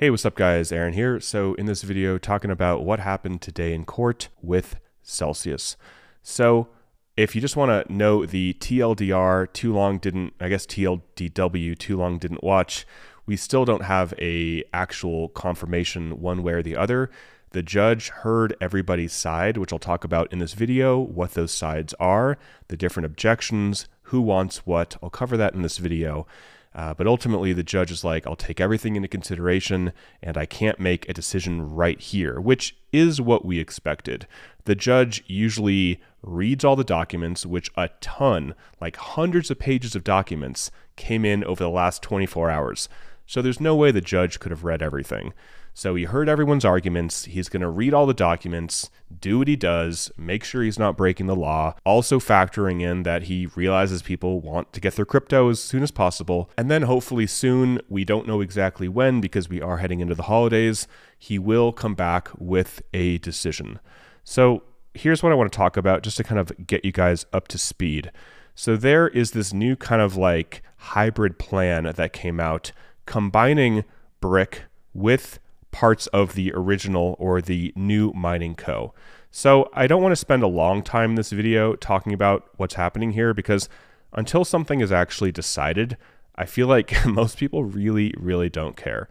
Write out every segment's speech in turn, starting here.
Hey, what's up guys? Aaron here. So in this video, talking about what happened today in court with Celsius. So if you just want to know the TLDR, too long didn't, I guess TLDW, too long didn't watch, we still don't have a actual confirmation one way or the other. The judge heard everybody's side, which I'll talk about in this video, what those sides are, the different objections, who wants what. I'll cover that in this video. Uh, but ultimately, the judge is like, I'll take everything into consideration and I can't make a decision right here, which is what we expected. The judge usually reads all the documents, which a ton, like hundreds of pages of documents, came in over the last 24 hours. So there's no way the judge could have read everything. So he heard everyone's arguments. He's going to read all the documents, do what he does, make sure he's not breaking the law, also factoring in that he realizes people want to get their crypto as soon as possible. And then hopefully soon, we don't know exactly when because we are heading into the holidays, he will come back with a decision. So here's what I want to talk about just to kind of get you guys up to speed. So there is this new kind of like hybrid plan that came out combining BRIC with parts of the original or the new mining co. So I don't want to spend a long time in this video talking about what's happening here because until something is actually decided, I feel like most people really, really don't care.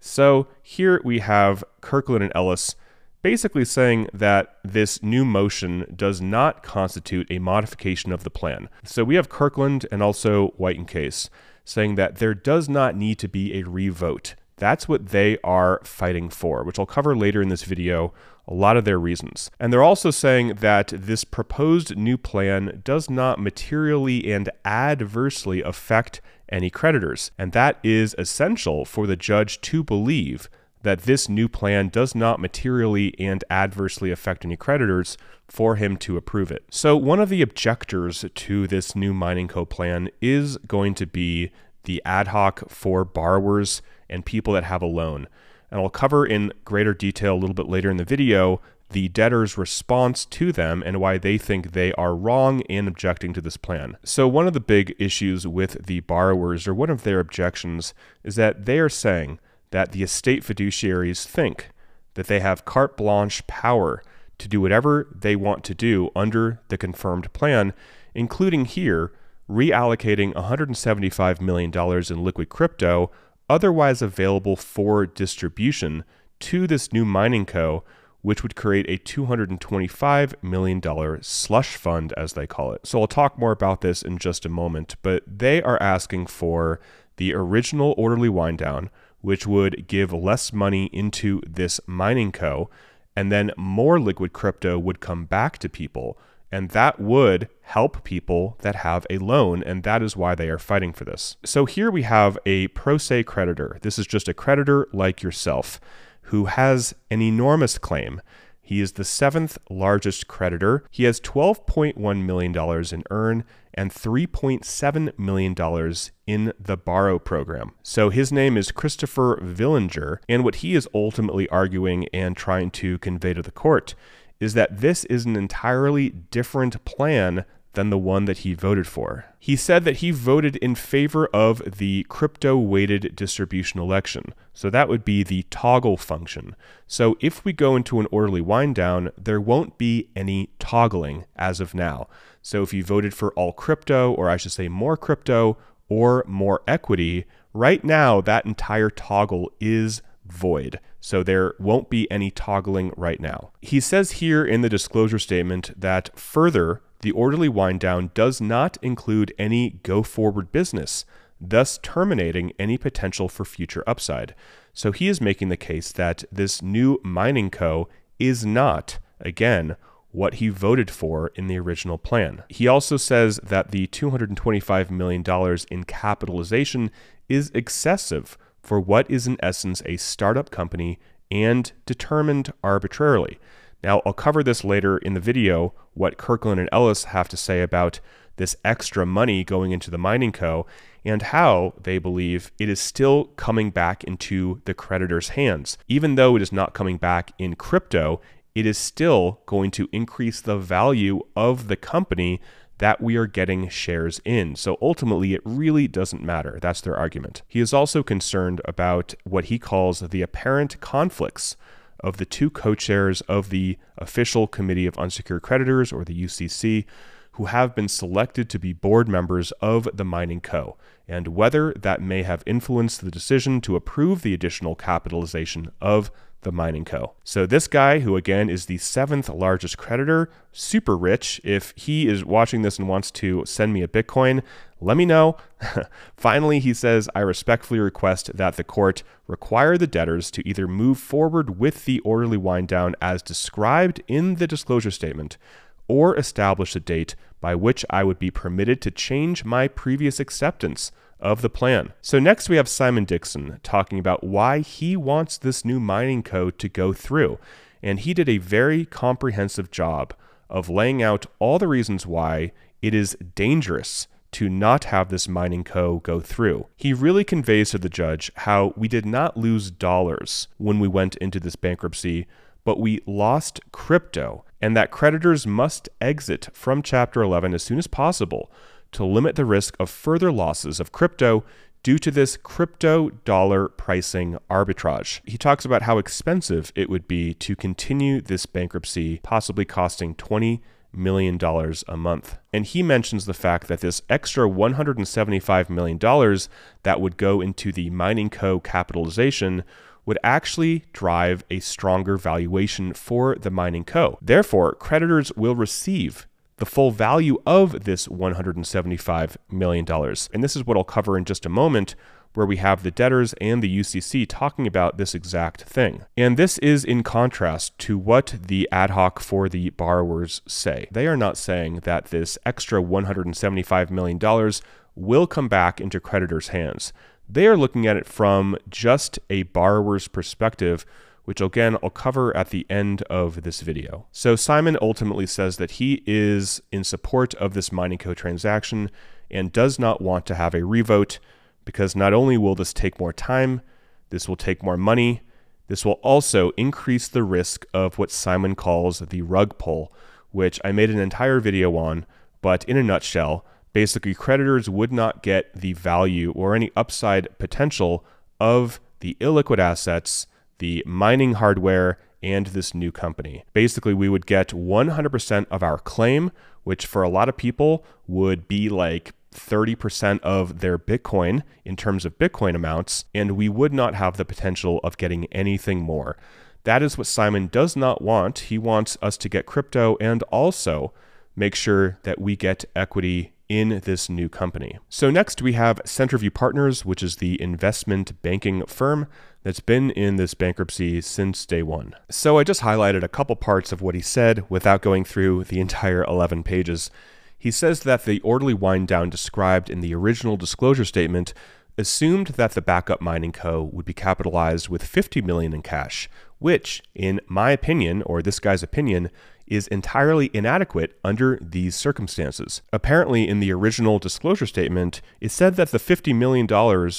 So here we have Kirkland and Ellis basically saying that this new motion does not constitute a modification of the plan. So we have Kirkland and also White and Case saying that there does not need to be a revote that's what they are fighting for, which I'll cover later in this video, a lot of their reasons. And they're also saying that this proposed new plan does not materially and adversely affect any creditors. And that is essential for the judge to believe that this new plan does not materially and adversely affect any creditors for him to approve it. So, one of the objectors to this new Mining Co plan is going to be the ad hoc for borrowers and people that have a loan. And I'll cover in greater detail a little bit later in the video the debtor's response to them and why they think they are wrong in objecting to this plan. So, one of the big issues with the borrowers, or one of their objections, is that they are saying that the estate fiduciaries think that they have carte blanche power to do whatever they want to do under the confirmed plan, including here reallocating $175 million in liquid crypto otherwise available for distribution to this new mining co, which would create a $225 million slush fund, as they call it. So I'll talk more about this in just a moment, but they are asking for the original orderly wind down, which would give less money into this mining co, and then more liquid crypto would come back to people and that would help people that have a loan, and that is why they are fighting for this. So here we have a pro se creditor. This is just a creditor like yourself who has an enormous claim. He is the seventh largest creditor. He has $12.1 million in earn and $3.7 million in the borrow program. So his name is Christopher Villinger, and what he is ultimately arguing and trying to convey to the court is that this is an entirely different plan than the one that he voted for. He said that he voted in favor of the crypto weighted distribution election. So that would be the toggle function. So if we go into an orderly wind down, there won't be any toggling as of now. So if you voted for all crypto, or I should say more crypto, or more equity, right now that entire toggle is void. So there won't be any toggling right now. He says here in the disclosure statement that further, the orderly wind down does not include any go forward business, thus terminating any potential for future upside. So he is making the case that this new mining co is not, again, what he voted for in the original plan. He also says that the $225 million in capitalization is excessive for what is in essence a startup company and determined arbitrarily. Now, I'll cover this later in the video what Kirkland and Ellis have to say about this extra money going into the mining co and how they believe it is still coming back into the creditor's hands. Even though it is not coming back in crypto, it is still going to increase the value of the company that we are getting shares in. So ultimately, it really doesn't matter. That's their argument. He is also concerned about what he calls the apparent conflicts of the two co chairs of the official Committee of Unsecured Creditors, or the UCC, who have been selected to be board members of the mining co, and whether that may have influenced the decision to approve the additional capitalization of the mining co. So this guy, who again is the seventh largest creditor, super rich. If he is watching this and wants to send me a Bitcoin, let me know. Finally, he says, I respectfully request that the court require the debtors to either move forward with the orderly wind down as described in the disclosure statement or establish a date by which I would be permitted to change my previous acceptance of the plan. So, next we have Simon Dixon talking about why he wants this new mining code to go through. And he did a very comprehensive job of laying out all the reasons why it is dangerous to not have this mining co go through. He really conveys to the judge how we did not lose dollars when we went into this bankruptcy, but we lost crypto, and that creditors must exit from Chapter 11 as soon as possible to limit the risk of further losses of crypto due to this crypto dollar pricing arbitrage. He talks about how expensive it would be to continue this bankruptcy, possibly costing 20 million dollars a month. And he mentions the fact that this extra 175 million dollars that would go into the mining co capitalization would actually drive a stronger valuation for the mining co. Therefore, creditors will receive the full value of this $175 million. And this is what I'll cover in just a moment, where we have the debtors and the UCC talking about this exact thing. And this is in contrast to what the ad hoc for the borrowers say. They are not saying that this extra $175 million will come back into creditors' hands. They are looking at it from just a borrower's perspective which again I'll cover at the end of this video. So Simon ultimately says that he is in support of this mining co transaction and does not want to have a revote because not only will this take more time, this will take more money, this will also increase the risk of what Simon calls the rug pull, which I made an entire video on, but in a nutshell, basically creditors would not get the value or any upside potential of the illiquid assets the mining hardware, and this new company. Basically, we would get 100% of our claim, which for a lot of people would be like 30% of their Bitcoin in terms of Bitcoin amounts, and we would not have the potential of getting anything more. That is what Simon does not want. He wants us to get crypto and also make sure that we get equity in this new company. So, next we have Centerview Partners, which is the investment banking firm that's been in this bankruptcy since day one. So, I just highlighted a couple parts of what he said without going through the entire 11 pages. He says that the orderly wind down described in the original disclosure statement assumed that the backup mining co would be capitalized with 50 million in cash, which in my opinion or this guy's opinion is entirely inadequate under these circumstances. Apparently, in the original disclosure statement, it said that the $50 million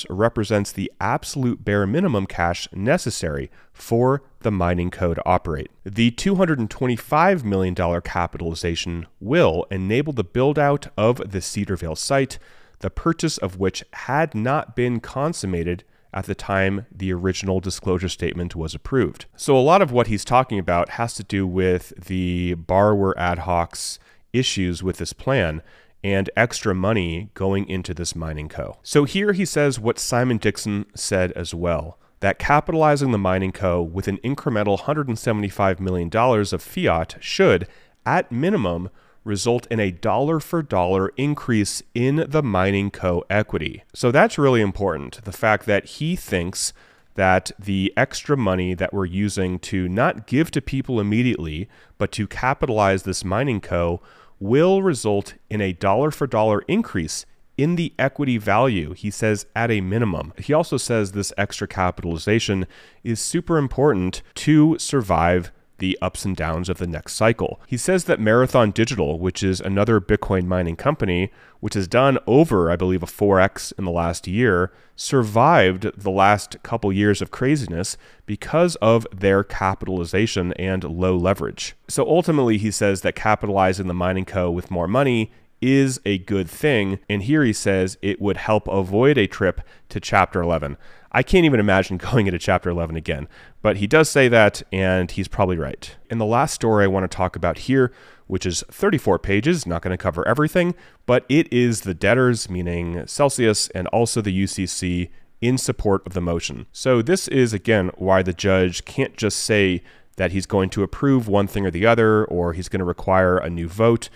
represents the absolute bare minimum cash necessary for the mining code to operate. The $225 million capitalization will enable the build out of the Cedarvale site, the purchase of which had not been consummated at the time the original disclosure statement was approved. So, a lot of what he's talking about has to do with the borrower ad hoc's issues with this plan and extra money going into this mining co. So, here he says what Simon Dixon said as well that capitalizing the mining co with an incremental $175 million of fiat should, at minimum, result in a dollar for dollar increase in the mining co equity. So that's really important. The fact that he thinks that the extra money that we're using to not give to people immediately, but to capitalize this mining co will result in a dollar for dollar increase in the equity value, he says at a minimum. He also says this extra capitalization is super important to survive the ups and downs of the next cycle. He says that Marathon Digital, which is another Bitcoin mining company, which has done over, I believe, a 4x in the last year, survived the last couple years of craziness because of their capitalization and low leverage. So ultimately, he says that capitalizing the mining co with more money is a good thing. And here he says it would help avoid a trip to chapter 11. I can't even imagine going into chapter 11 again, but he does say that, and he's probably right. And the last story I want to talk about here, which is 34 pages, not going to cover everything, but it is the debtors, meaning Celsius and also the UCC, in support of the motion. So, this is again why the judge can't just say that he's going to approve one thing or the other, or he's going to require a new vote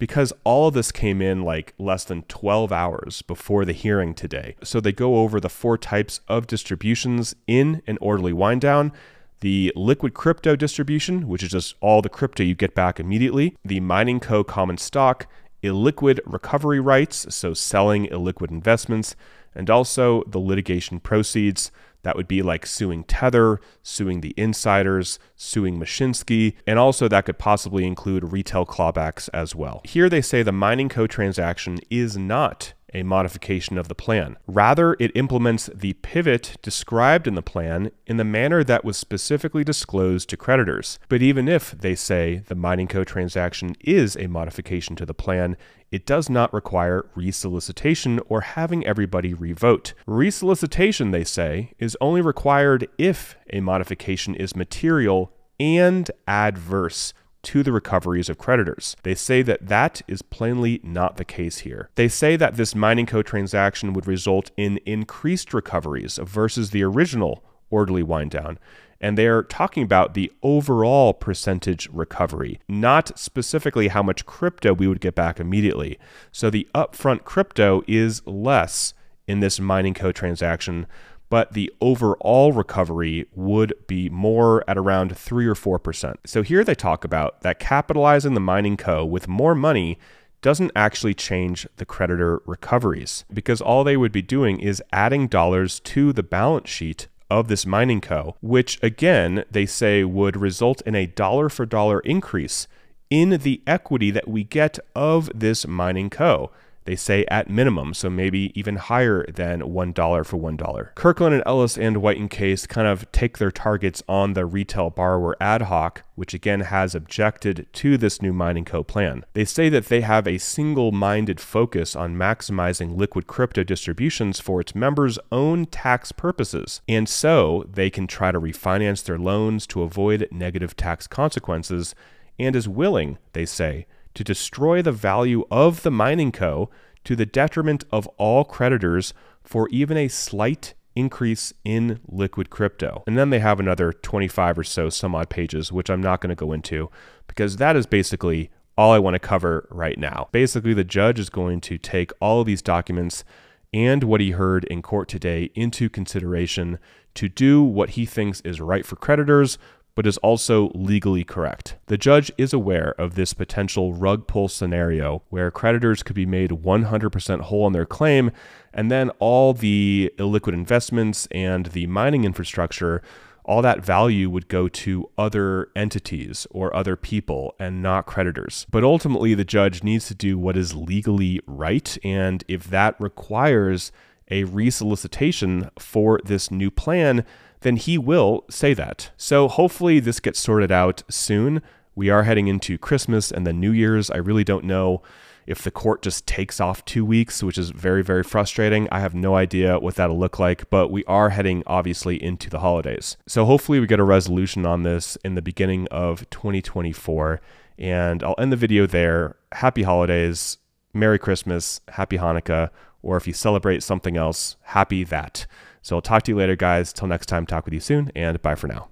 because all of this came in like less than 12 hours before the hearing today. So they go over the four types of distributions in an orderly wind down. The liquid crypto distribution, which is just all the crypto you get back immediately, the mining co common stock, illiquid recovery rights, so selling illiquid investments, and also the litigation proceeds, that would be like suing Tether, suing the insiders, suing Mashinsky, and also that could possibly include retail clawbacks as well. Here they say the mining co transaction is not a modification of the plan. Rather, it implements the pivot described in the plan in the manner that was specifically disclosed to creditors. But even if, they say, the mining co transaction is a modification to the plan, it does not require resolicitation or having everybody revote. Resolicitation, they say, is only required if a modification is material and adverse to the recoveries of creditors. They say that that is plainly not the case here. They say that this mining co transaction would result in increased recoveries versus the original orderly wind down. And they're talking about the overall percentage recovery, not specifically how much crypto we would get back immediately. So the upfront crypto is less in this mining co transaction but the overall recovery would be more at around 3 or 4%. So here they talk about that capitalizing the mining co with more money doesn't actually change the creditor recoveries because all they would be doing is adding dollars to the balance sheet of this mining co, which again they say would result in a dollar for dollar increase in the equity that we get of this mining co. They say at minimum, so maybe even higher than $1 for $1. Kirkland and Ellis and White and Case kind of take their targets on the retail borrower ad hoc, which again has objected to this new mining co plan. They say that they have a single minded focus on maximizing liquid crypto distributions for its members' own tax purposes, and so they can try to refinance their loans to avoid negative tax consequences, and is willing, they say, to destroy the value of the mining co to the detriment of all creditors for even a slight increase in liquid crypto. And then they have another 25 or so some odd pages, which I'm not going to go into because that is basically all I want to cover right now. Basically, the judge is going to take all of these documents and what he heard in court today into consideration to do what he thinks is right for creditors but is also legally correct. The judge is aware of this potential rug pull scenario where creditors could be made 100% whole on their claim, and then all the illiquid investments and the mining infrastructure all that value would go to other entities or other people and not creditors. But ultimately, the judge needs to do what is legally right. And if that requires a resolicitation for this new plan, then he will say that. So hopefully this gets sorted out soon. We are heading into Christmas and then New Year's. I really don't know if the court just takes off two weeks, which is very, very frustrating. I have no idea what that'll look like, but we are heading obviously into the holidays. So hopefully we get a resolution on this in the beginning of 2024. And I'll end the video there. Happy holidays, Merry Christmas, Happy Hanukkah, or if you celebrate something else, happy that. So I'll talk to you later, guys. Till next time, talk with you soon, and bye for now.